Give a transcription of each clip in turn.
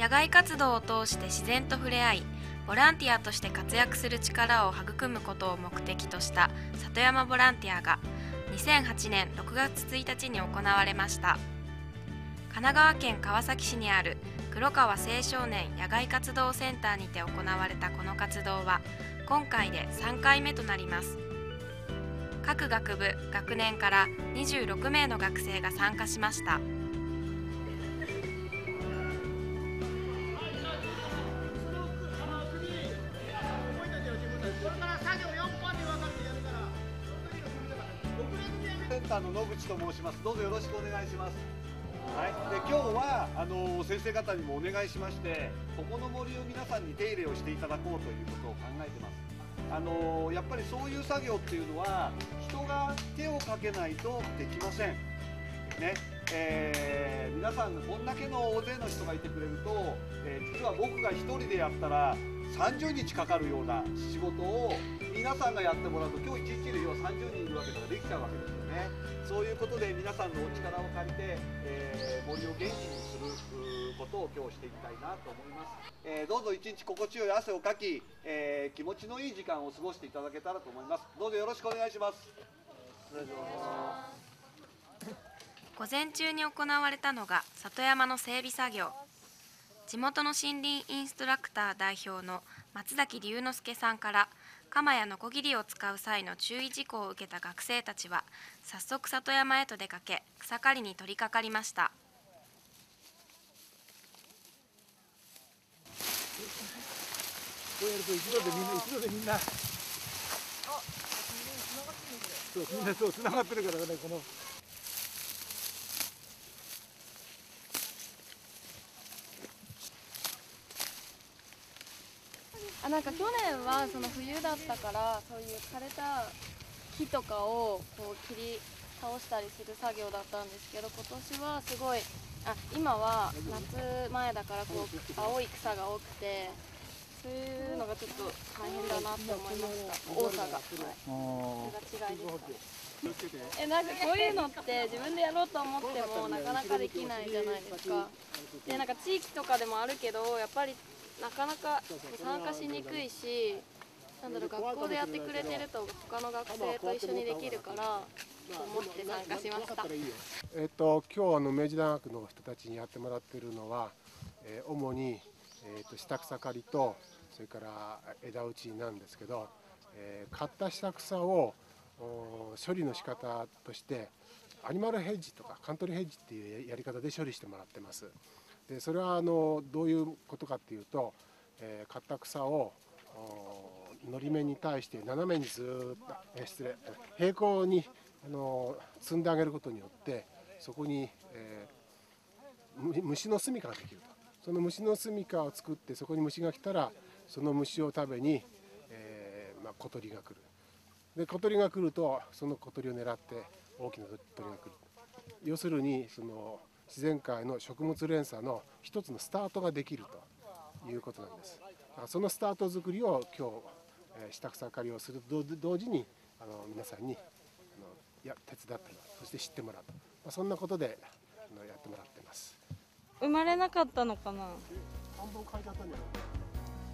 野外活動を通して自然と触れ合いボランティアとして活躍する力を育むことを目的とした里山ボランティアが2008年6月1日に行われました。神奈川県川崎市にある黒川青少年野外活動センターにて行われたこの活動は今回で3回目となります。各学部学年から26名の学生が参加しました。ンターの野口と申します。どうぞよろしくお願いします。はい。で今日はあの先生方にもお願いしまして、ここの森を皆さんに手入れをしていただこうということを考えてます。あのやっぱりそういう作業っていうのは人が手をかけないとできません。ね。えー皆さんこんだけの大勢の人がいてくれると、えー実は僕が一人でやったら30日かかるような仕事を皆さんがやってもらうと今日1日で要は30人いるわけだからできちゃうわけですよね。そういうことで皆さんのお力を借りて、えー森を元気にすることを今日していきたいなと思います、えーどうぞ一日心地よい汗をかき、えー気持ちのいい時間を過ごしていただけたらと思います。どうぞよろしくお願いします。午前中に行われたのが里山の整備作業。地元の森林インストラクター代表の松崎龍之介さんから鎌やノコギリを使う際の注意事項を受けた学生たちは早速里山へと出かけ草刈りに取り掛かりました。こうやると一度でみんな一度でみんな。そうみんなそう繋がってるからねこのなんか去年はその冬だったからそういう枯れた木とかをこう切り倒したりする作業だったんですけど今年はすごいあ今は夏前だからこう青い草が多くてそういうのがちょっと大変だなって思いました。多さが、はい、それが違いですえなんかこういうのって自分でやろうと思ってもなかなかできないじゃないですか。でなんか地域とかでもあるけどやっぱりなかなか参加しにくいしなんだろう学校でやってくれてると他の学生と一緒にできるからと思って参加しましたえっと今日あの明治大学の人たちにやってもらってるのは、えー主に、えー、と下草刈りとそれから枝打ちなんですけど、えー刈った下草をお処理の仕方としてアニマルヘッジとかカントリーヘッジっていうやり方で処理してもらってます。でそれはあのどういうことかっていうと、えー刈った草をのり面に対して斜めにずっと、えー失礼平行にあの積んであげることによってそこに、えー虫の住みかができると。その虫の住みかを作ってそこに虫が来たらその虫を食べに、えーまあ、小鳥が来る。で小鳥が来るとその小鳥を狙って大きな鳥が来る。要するにその自然界の食物連鎖の一つのスタートができるということなんです。そのスタート作りを今日、えー下草刈りをすると同同時にあの皆さんにあのや手伝ってもらうそして知ってもらうと、まあ、そんなことであのやってもらってます。生まれなかったのかな？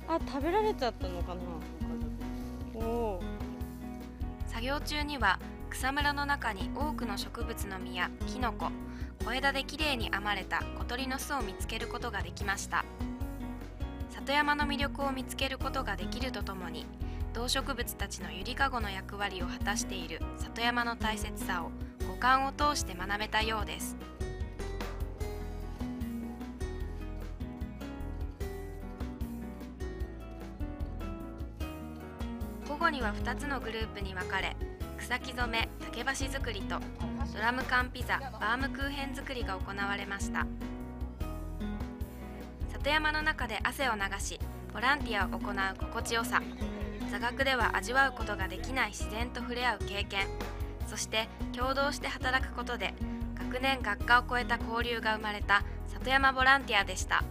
あ食べられちゃったのかな？おお作業中には草むらの中に多くの植物の実やキノコ小枝できれいに編まれた小鳥の巣を見つけることができました。里山の魅力を見つけることができるとともに動植物たちのゆりかごの役割を果たしている里山の大切さを五感を通して学べたようです。午後には2つのグループに分かれ草木染め竹橋作りとドラム缶ピザバームクーヘン作りが行われました。里山の中で汗を流しボランティアを行う心地よさ。座学では味わうことができない自然と触れ合う経験。そして共同して働くことで学年学科を超えた交流が生まれた里山ボランティアでした。